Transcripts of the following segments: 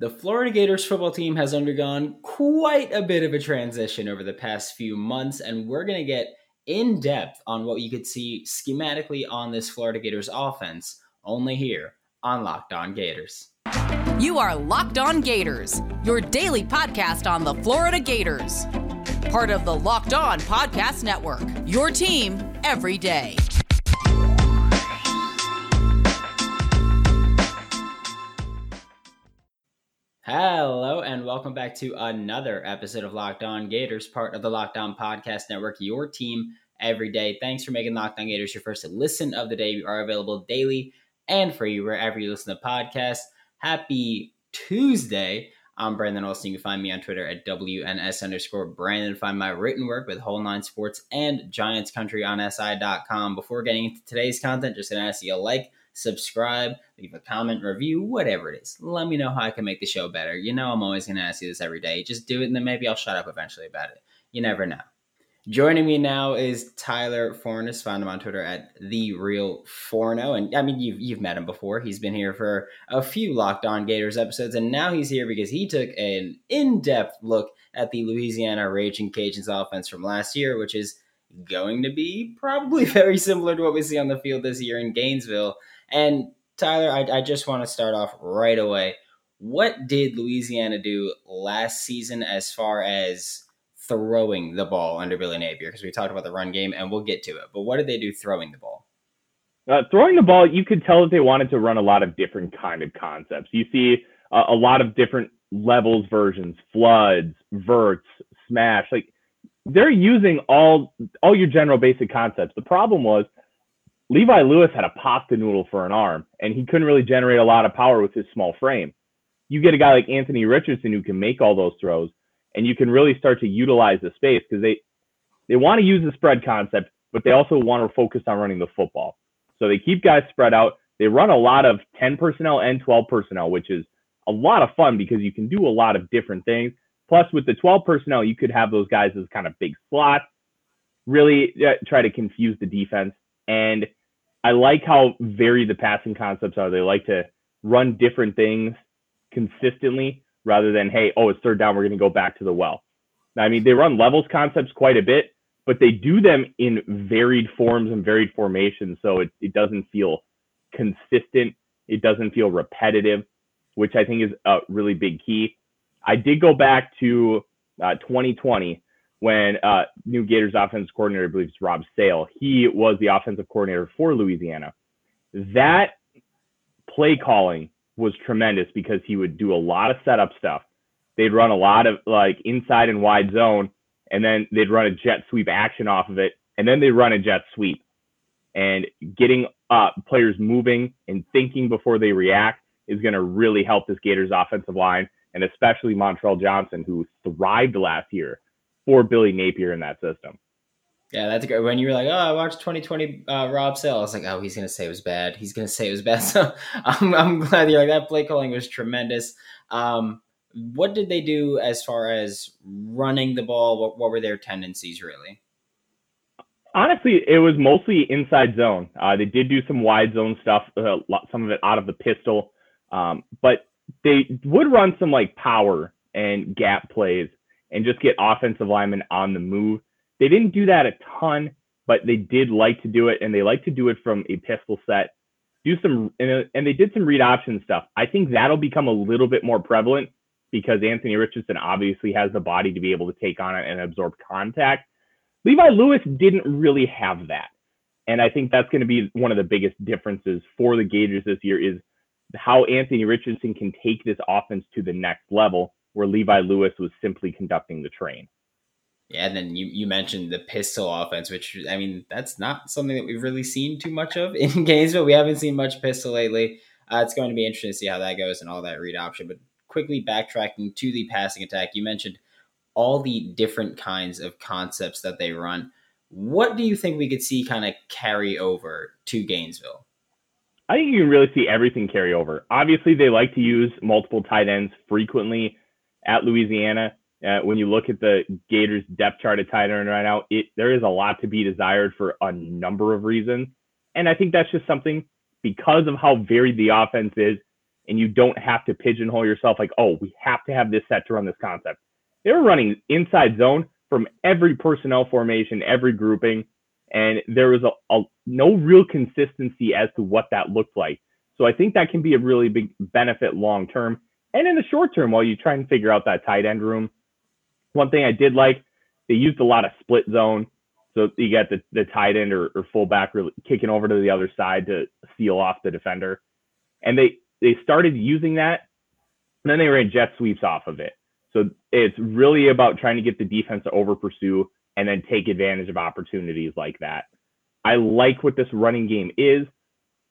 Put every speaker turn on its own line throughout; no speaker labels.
The Florida Gators football team has undergone quite a bit of a transition over the past few months, and we're going to get in depth on what you could see schematically on this Florida Gators offense only here on Locked On Gators.
You are Locked On Gators, your daily podcast on the Florida Gators. Part of the Locked On Podcast Network, your team every day.
Hello, and welcome back to another episode of Locked On Gators, part of the Locked On Podcast Network, your team every day. Thanks for making Locked On Gators your first listen of the day. We are available daily and free wherever you listen to podcasts. Happy Tuesday. I'm Brandon Olson. You can find me on Twitter at WNS underscore Brandon. Find my written work with Whole Nine Sports and Giants Country on SI.com. Before getting into today's content, just going to ask you a like, subscribe, leave a comment, review, whatever it is. Let me know how I can make the show better. You know, I'm always going to ask you this every day. Just do it, and then maybe I'll shut up eventually about it. You never know. Joining me now is Tyler Forness. Find him on Twitter at the Real Forno, and I mean you've you've met him before. He's been here for a few Locked On Gators episodes, and now he's here because he took an in-depth look at the Louisiana Raging Cajuns offense from last year, which is going to be probably very similar to what we see on the field this year in Gainesville. And Tyler, I, I just want to start off right away. What did Louisiana do last season as far as throwing the ball under Billy Napier? Because we talked about the run game, and we'll get to it. But what did they do throwing the ball?
Uh, throwing the ball, you could tell that they wanted to run a lot of different kind of concepts. You see uh, a lot of different levels, versions, floods, verts, smash. Like they're using all all your general basic concepts. The problem was Levi Lewis had a pasta noodle for an arm, and he couldn't really generate a lot of power with his small frame. You get a guy like Anthony Richardson who can make all those throws, and you can really start to utilize the space because they they want to use the spread concept, but they also want to focus on running the football. So they keep guys spread out. They run a lot of 10 personnel and 12 personnel, which is a lot of fun because you can do a lot of different things. Plus, with the 12 personnel, you could have those guys as kind of big slots, really uh, try to confuse the defense. And I like how varied the passing concepts are. They like to run different things consistently rather than, hey, oh, it's third down, we're going to go back to the well. I mean, they run levels concepts quite a bit, but they do them in varied forms and varied formations. So it, it doesn't feel consistent. It doesn't feel repetitive, which I think is a really big key. I did go back to uh, 2020 when uh, new Gators offensive coordinator, I believe it's Rob Sale, he was the offensive coordinator for Louisiana. That play calling was tremendous because he would do a lot of setup stuff. They'd run a lot of like inside and wide zone, and then they'd run a jet sweep action off of it, and then they'd run a jet sweep. And getting uh, players moving and thinking before they react is going to really help this Gators offensive line, and especially Montrell Johnson, who thrived last year for Billy Napier in that system.
Yeah, that's great. When you were like, "Oh, I watched 2020 uh, Rob Sale," I was like, "Oh, he's gonna say it was bad. He's gonna say it was bad." So I'm, I'm glad you're like that. Play calling was tremendous. Um, what did they do as far as running the ball? What, what were their tendencies really?
Honestly, it was mostly inside zone. Uh, they did do some wide zone stuff, uh, some of it out of the pistol, um, but they would run some like power and gap plays and just get offensive linemen on the move. They didn't do that a ton, but they did like to do it, and they like to do it from a pistol set. Do some, and, uh, and they did some read option stuff. I think that'll become a little bit more prevalent because Anthony Richardson obviously has the body to be able to take on it and absorb contact. Levi Lewis didn't really have that. And I think that's going to be one of the biggest differences for the Gators this year is how Anthony Richardson can take this offense to the next level where Levi Lewis was simply conducting the train.
Yeah, and then you, you mentioned the pistol offense, which I mean that's not something that we've really seen too much of in Gainesville. We haven't seen much pistol lately. Uh, it's going to be interesting to see how that goes and all that read option. But quickly backtracking to the passing attack, you mentioned all the different kinds of concepts that they run. What do you think we could see kind of carry over to Gainesville?
I think you can really see everything carry over. Obviously, they like to use multiple tight ends frequently at Louisiana. Uh, when you look at the Gators depth chart at tight end right now, it there is a lot to be desired for a number of reasons, and I think that's just something because of how varied the offense is and you don't have to pigeonhole yourself like, oh, we have to have this set to run this concept. They were running inside zone from every personnel formation, every grouping, and there was a, a no real consistency as to what that looked like. So I think that can be a really big benefit long term. And in the short term, while you try and figure out that tight end room, one thing I did like, they used a lot of split zone. So you got the, the tight end or, or fullback really kicking over to the other side to seal off the defender. And they, they started using that. And then they ran jet sweeps off of it. So it's really about trying to get the defense to over pursue and then take advantage of opportunities like that. I like what this running game is.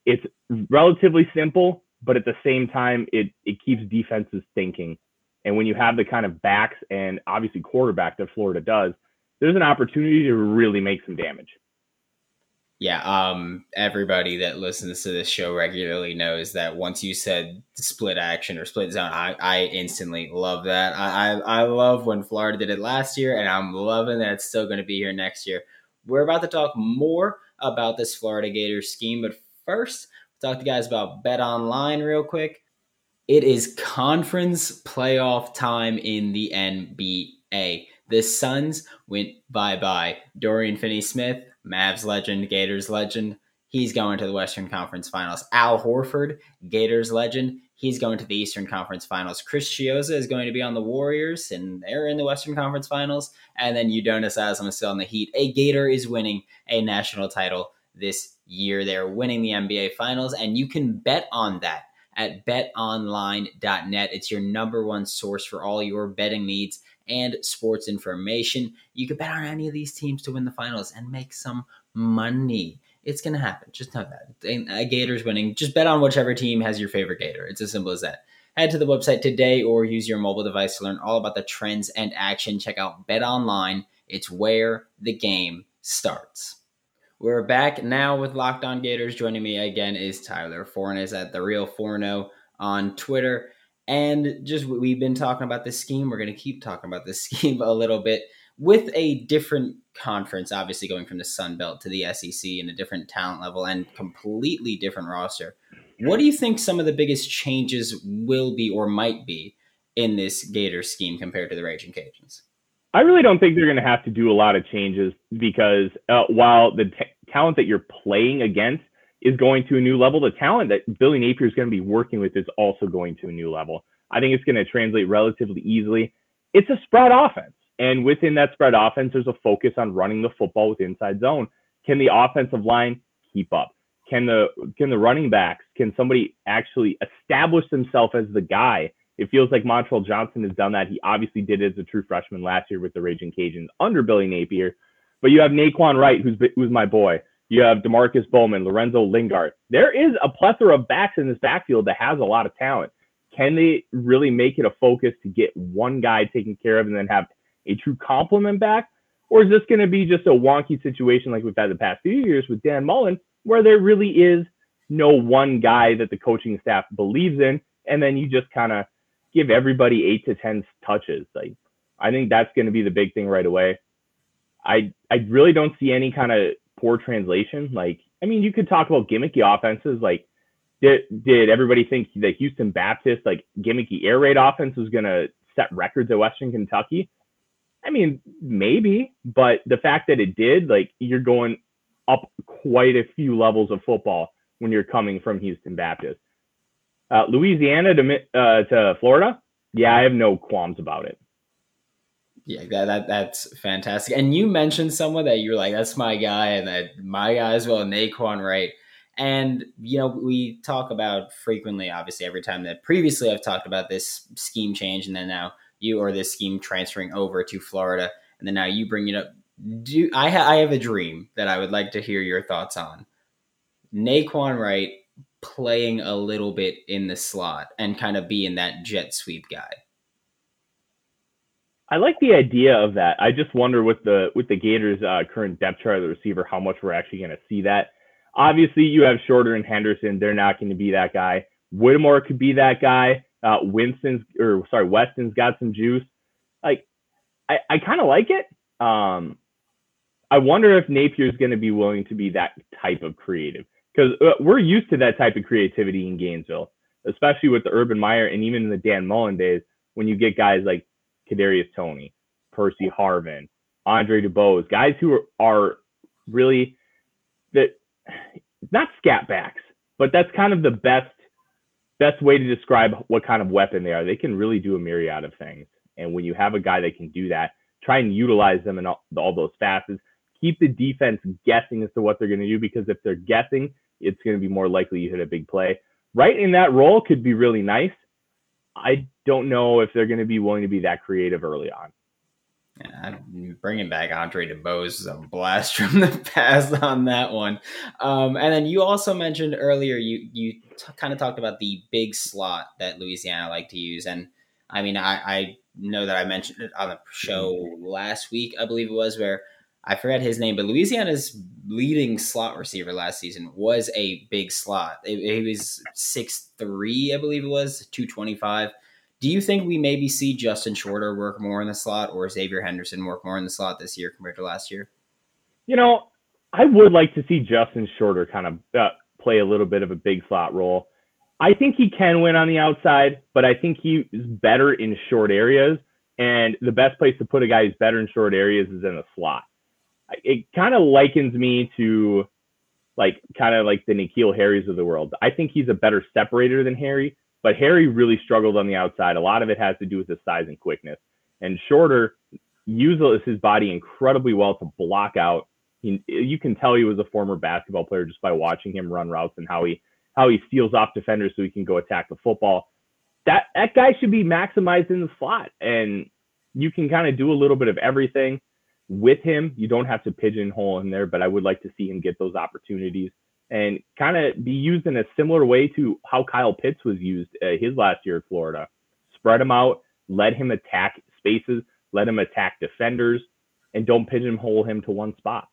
It's relatively simple, but at the same time, it, it keeps defenses thinking. And when you have the kind of backs and obviously quarterback that Florida does, there's an opportunity to really make some damage.
Yeah, um, everybody that listens to this show regularly knows that once you said split action or split zone, I, I instantly love that. I, I, I love when Florida did it last year, and I'm loving that it's still going to be here next year. We're about to talk more about this Florida Gator scheme, but first, talk to you guys about Bet Online real quick. It is conference playoff time in the NBA. The Suns went bye bye. Dorian Finney Smith Mavs legend, Gators legend. He's going to the Western Conference Finals. Al Horford, Gators legend. He's going to the Eastern Conference Finals. Chris Chiozza is going to be on the Warriors, and they're in the Western Conference Finals. And then Udonis Haslem is still on the Heat. A Gator is winning a national title this year. They're winning the NBA Finals, and you can bet on that at betonline.net. It's your number one source for all your betting needs and sports information. You can bet on any of these teams to win the finals and make some money. It's going to happen. Just know that. A Gators winning. Just bet on whichever team has your favorite Gator. It's as simple as that. Head to the website today or use your mobile device to learn all about the trends and action. Check out Bet Online. It's where the game starts. We're back now with Locked On Gators. Joining me again is Tyler Forness at The Real Forno on Twitter. And just we've been talking about this scheme. We're going to keep talking about this scheme a little bit with a different conference, obviously going from the Sun Belt to the SEC and a different talent level and completely different roster. What do you think some of the biggest changes will be or might be in this Gator scheme compared to the Raging Cajuns?
I really don't think they're going to have to do a lot of changes because uh, while the t- talent that you're playing against is going to a new level. The talent that Billy Napier is going to be working with is also going to a new level. I think it's going to translate relatively easily. It's a spread offense. And within that spread offense, there's a focus on running the football with inside zone. Can the offensive line keep up? Can the can the running backs, can somebody actually establish themselves as the guy? It feels like Montrell Johnson has done that. He obviously did it as a true freshman last year with the Raging Cajuns under Billy Napier. But you have Nay'Quan Wright, who's who's my boy. You have Demarkcus Bowman, Lorenzo Lingard. There is a plethora of backs in this backfield that has a lot of talent. Can they really make it a focus to get one guy taken care of and then have a true complement back? Or is this going to be just a wonky situation like we've had the past few years with Dan Mullen, where there really is no one guy that the coaching staff believes in, and then you just kind of give everybody eight to ten touches? Like, I think that's going to be the big thing right away. I I really don't see any kind of poor translation. Like, I mean, you could talk about gimmicky offenses. Like, did did everybody think that Houston Baptist like gimmicky air raid offense was gonna set records at Western Kentucky? I mean, maybe, but the fact that it did, like, you're going up quite a few levels of football when you're coming from Houston Baptist. Uh, Louisiana to uh, to Florida, yeah, I have no qualms about it.
Yeah, that, that that's fantastic. And you mentioned someone that you're like, that's my guy, and that my guy as well, Nay'Quan Wright. And you know, we talk about frequently, obviously, every time that previously I've talked about this scheme change, and then now you or this scheme transferring over to Florida, and then now you bring it up. Do I, ha- I have a dream that I would like to hear your thoughts on Nay'Quan Wright playing a little bit in the slot and kind of being that jet sweep guy.
I like the idea of that. I just wonder with the with the Gators' uh, current depth chart of the receiver, how much we're actually going to see that. Obviously, you have Shorter and Henderson; they're not going to be that guy. Whittemore could be that guy. Uh, Winston's or sorry, Weston's got some juice. Like, I I kind of like it. Um, I wonder if Napier's going to be willing to be that type of creative because uh, we're used to that type of creativity in Gainesville. especially with the Urban Meyer and even in the Dan Mullen days, when you get guys like Kadarius Toney, Percy Harvin, Andre Debose, guys who are, are really that not scat backs, but that's kind of the best best way to describe what kind of weapon they are. They can really do a myriad of things. And when you have a guy that can do that, try and utilize them in all, all those facets. Keep the defense guessing as to what they're going to do because if they're guessing, it's going to be more likely you hit a big play. Right in that role could be really nice. I don't know if they're going to be willing to be that creative early on.
Yeah, bringing back Andre Debose is a blast from the past on that one. Um, and then you also mentioned earlier you you t- kind of talked about the big slot that Louisiana like to use, and I mean I, I know that I mentioned it on the show last week, I believe it was, where I forget his name, but Louisiana's leading slot receiver last season was a big slot. He was six three, I believe it was, two twenty five. Do you think we maybe see Justin Shorter work more in the slot or Xavier Henderson work more in the slot this year compared to last year?
You know, I would like to see Justin Shorter kind of uh, play a little bit of a big slot role. I think he can win on the outside, but I think he is better in short areas. And the best place to put a guy who's better in short areas is in the slot. It kind of likens me to like kind of like the N'Keal Harrys of the world. I think he's a better separator than Harry, but Harry really struggled on the outside. A lot of it has to do with his size and quickness. And Shorter uses his body incredibly well to block out. He, you can tell he was a former basketball player just by watching him run routes and how he how he steals off defenders so he can go attack the football. That that guy should be maximized in the slot, and you can kind of do a little bit of everything with him. You don't have to pigeonhole him there, but I would like to see him get those opportunities and kind of be used in a similar way to how Kyle Pitts was used uh, his last year at Florida. Spread him out, let him attack spaces, let him attack defenders, and don't pigeonhole him to one spot.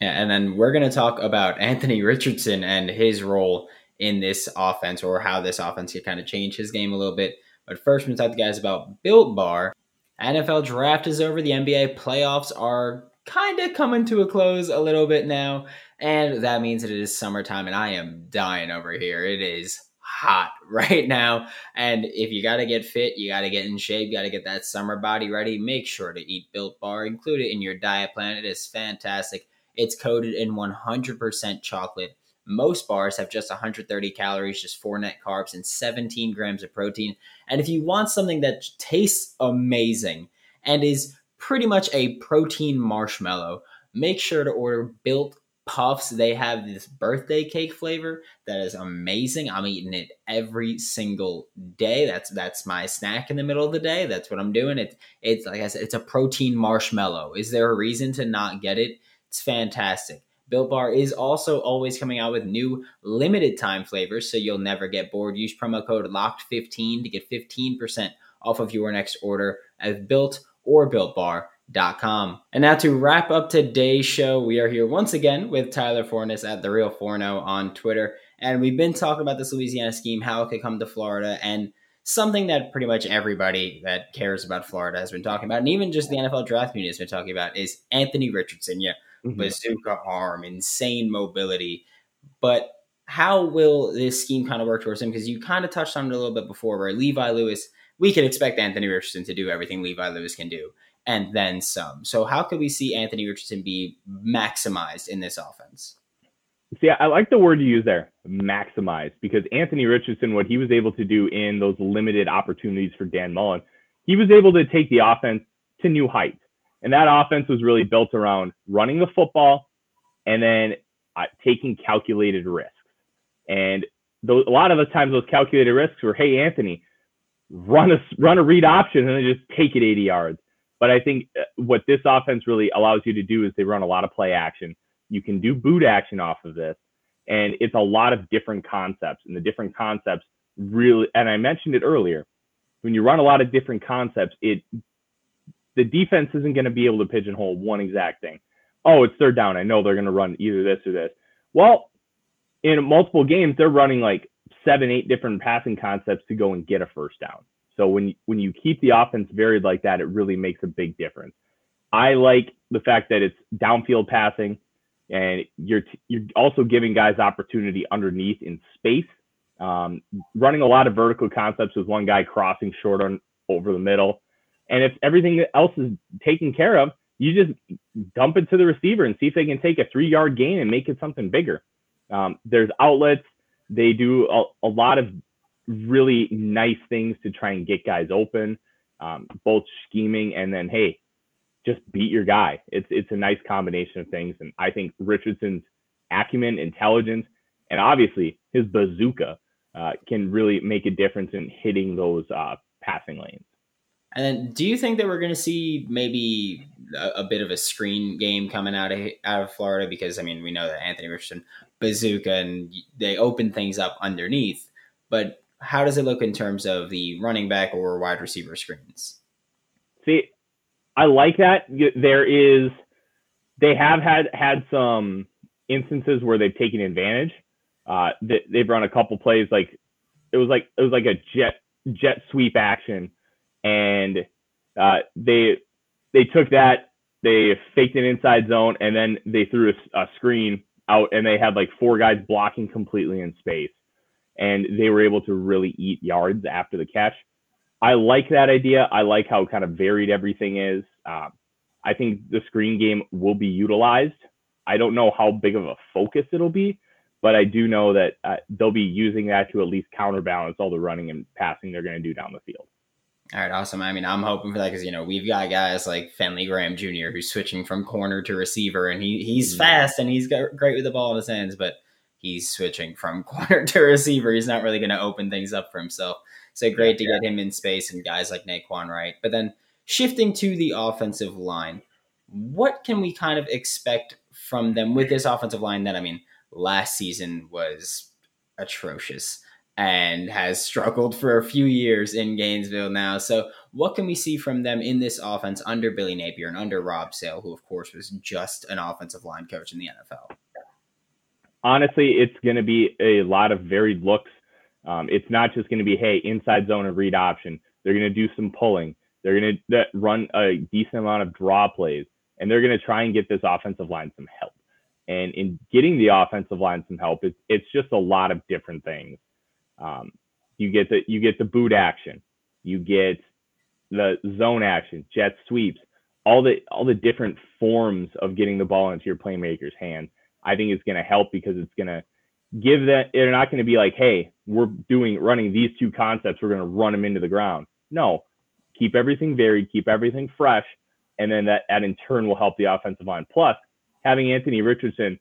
Yeah, and then we're going to talk about Anthony Richardson and his role in this offense or how this offense could kind of change his game a little bit. But first, we're going to talk to guys about Built Bar. NFL draft is over. The NBA playoffs are kind of coming to a close a little bit now. And that means that it is summertime, and I am dying over here. It is hot right now. And if you got to get fit, you got to get in shape, you got to get that summer body ready, make sure to eat Built Bar. Include it in your diet plan. It is fantastic. It's coated in 100% chocolate. Most bars have just 130 calories, just four net carbs, and 17 grams of protein. And if you want something that tastes amazing and is pretty much a protein marshmallow, make sure to order Built Puffs. They have this birthday cake flavor that is amazing. I'm eating it every single day. That's that's my snack in the middle of the day. That's what I'm doing. It's it's like I said, it's a protein marshmallow. Is there a reason to not get it? It's fantastic. Built Bar is also always coming out with new limited time flavors, so you'll never get bored. Use promo code LOCKED15 to get 15% off of your next order at Built or Built Bar.com. And now to wrap up today's show, we are here once again with Tyler Forness at The Real Forno on Twitter. And we've been talking about this Louisiana scheme, how it could come to Florida, and something that pretty much everybody that cares about Florida has been talking about, and even just the NFL draft community has been talking about, is Anthony Richardson. Yeah, mm-hmm. bazooka arm, insane mobility. But how will this scheme kind of work towards him? Because you kind of touched on it a little bit before, where Levi Lewis, we can expect Anthony Richardson to do everything Levi Lewis can do, and then some. So how could we see Anthony Richardson be maximized in this offense?
See, I like the word you use there, maximize, because Anthony Richardson, what he was able to do in those limited opportunities for Dan Mullen, he was able to take the offense to new heights. And that offense was really built around running the football and then uh, taking calculated risks. And those, a lot of the times, those calculated risks were, hey, Anthony, run a run a read option and then just take it 80 yards. But I think uh, what this offense really allows you to do is they run a lot of play action. You can do boot action off of this, and it's a lot of different concepts. And the different concepts really, and I mentioned it earlier, when you run a lot of different concepts, it the defense isn't going to be able to pigeonhole one exact thing. Oh, it's third down. I know they're going to run either this or this. Well, in multiple games, they're running like seven, eight different passing concepts to go and get a first down. So when when you keep the offense varied like that, it really makes a big difference. I like the fact that it's downfield passing, and you're you're also giving guys opportunity underneath in space. um, running a lot of vertical concepts with one guy crossing short on over the middle. And if everything else is taken care of, you just dump it to the receiver and see if they can take a three yard gain and make it something bigger. Um, there's outlets. They do a, a, lot of really nice things to try and get guys open, um, both scheming and then, hey, just beat your guy. It's, it's a nice combination of things. And I think Richardson's acumen, intelligence, and obviously his bazooka uh, can really make a difference in hitting those uh, passing lanes.
And then, do you think that we're going to see maybe a, a, bit of a screen game coming out of out of Florida? Because I mean, we know that Anthony Richardson, bazooka, and they open things up underneath. But how does it look in terms of the running back or wide receiver screens?
See, I like that. There is, they have had had some instances where they've taken advantage. Uh, they, they've run a couple plays like it was like it was like a jet jet sweep action and uh, they they took that, they faked an inside zone, and then they threw a, a screen out, and they had like four guys blocking completely in space, and they were able to really eat yards after the catch. I like that idea. I like how kind of varied everything is. Um, I think the screen game will be utilized. I don't know how big of a focus it'll be, but I do know that uh, they'll be using that to at least counterbalance all the running and passing they're going to do down the field.
All right, awesome. I mean, I'm hoping for that because you know we've got guys like Fenley Graham Jr. who's switching from corner to receiver, and he he's mm-hmm. fast and he's got great with the ball in his hands, but he's switching from corner to receiver. He's not really going to open things up for himself. So great to get him in space and guys like Nay'Quan Wright. But then shifting to the offensive line, what can we kind of expect from them with this offensive line? That I mean, last season was atrocious and has struggled for a few years in Gainesville now. So, what can we see from them in this offense under Billy Napier and under Rob Sale, who, of course, was just an offensive line coach in the NFL?
Honestly, it's going to be a lot of varied looks. Um, it's not just going to be, hey, inside zone and read option. They're going to do some pulling. They're going to run a decent amount of draw plays, and they're going to try and get this offensive line some help. And in getting the offensive line some help, it's, it's just a lot of different things. Um, you get the you get the boot action, you get the zone action, jet sweeps, all the all the different forms of getting the ball into your playmaker's hand. I think it's going to help because it's going to give that they're not going to be like, hey, we're doing running these two concepts, we're going to run them into the ground. No, keep everything varied, keep everything fresh, and then that, that in turn will help the offensive line. Plus, having Anthony Richardson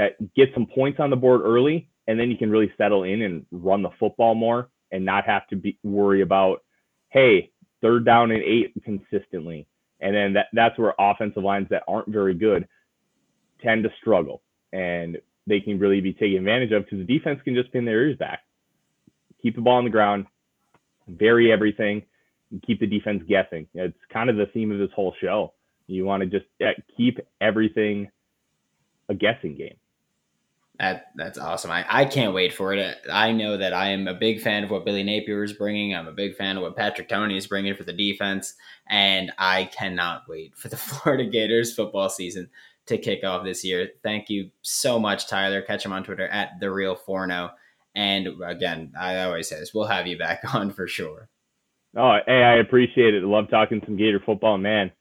uh, get some points on the board early and then you can really settle in and run the football more and not have to be worry about hey third down and eight consistently. And then that, that's where offensive lines that aren't very good tend to struggle and they can really be taken advantage of because the defense can just pin their ears back keep the ball on the ground vary everything and keep the defense guessing. It's kind of the theme of this whole show. You want to just eh, keep everything a guessing game
that that's awesome. I, I can't wait for it. I know that I am a big fan of what Billy Napier is bringing. I'm a big fan of what Patrick Toney is bringing for the defense, and I cannot wait for the Florida Gators football season to kick off this year. Thank you so much, Tyler. Catch him on Twitter at the Real Forno. And again, I always say this: we'll have you back on for sure.
Oh, hey, I appreciate it. I love talking some Gator football, man.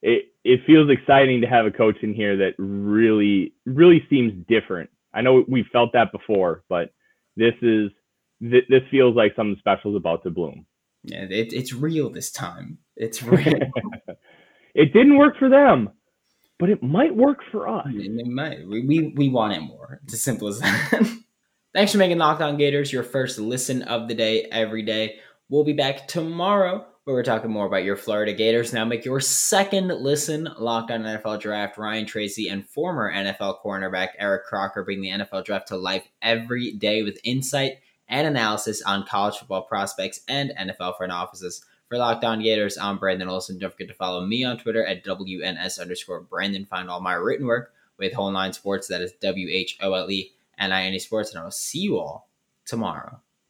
It it feels exciting to have a coach in here that really really seems different I know we've felt that before, but this is th- this feels like something special is about to bloom.
Yeah, it, it's real this time. It's real.
it didn't work for them, but it might work for us.
It might. We, we, we want it more. It's as simple as that. Thanks for making Locked On Gators your first listen of the day every day. We'll be back tomorrow where we're talking more about your Florida Gators. Now make your second listen Locked On NFL Draft. Ryan Tracy and former NFL cornerback Eric Crocker bring the NFL Draft to life every day with insight and analysis on college football prospects and NFL front offices. For Locked On Gators, I'm Brandon Olson. Don't forget to follow me on Twitter at WNS underscore Brandon. Find all my written work with Whole Nine Sports. That is W H O L E N I N E Sports. And I will see you all tomorrow.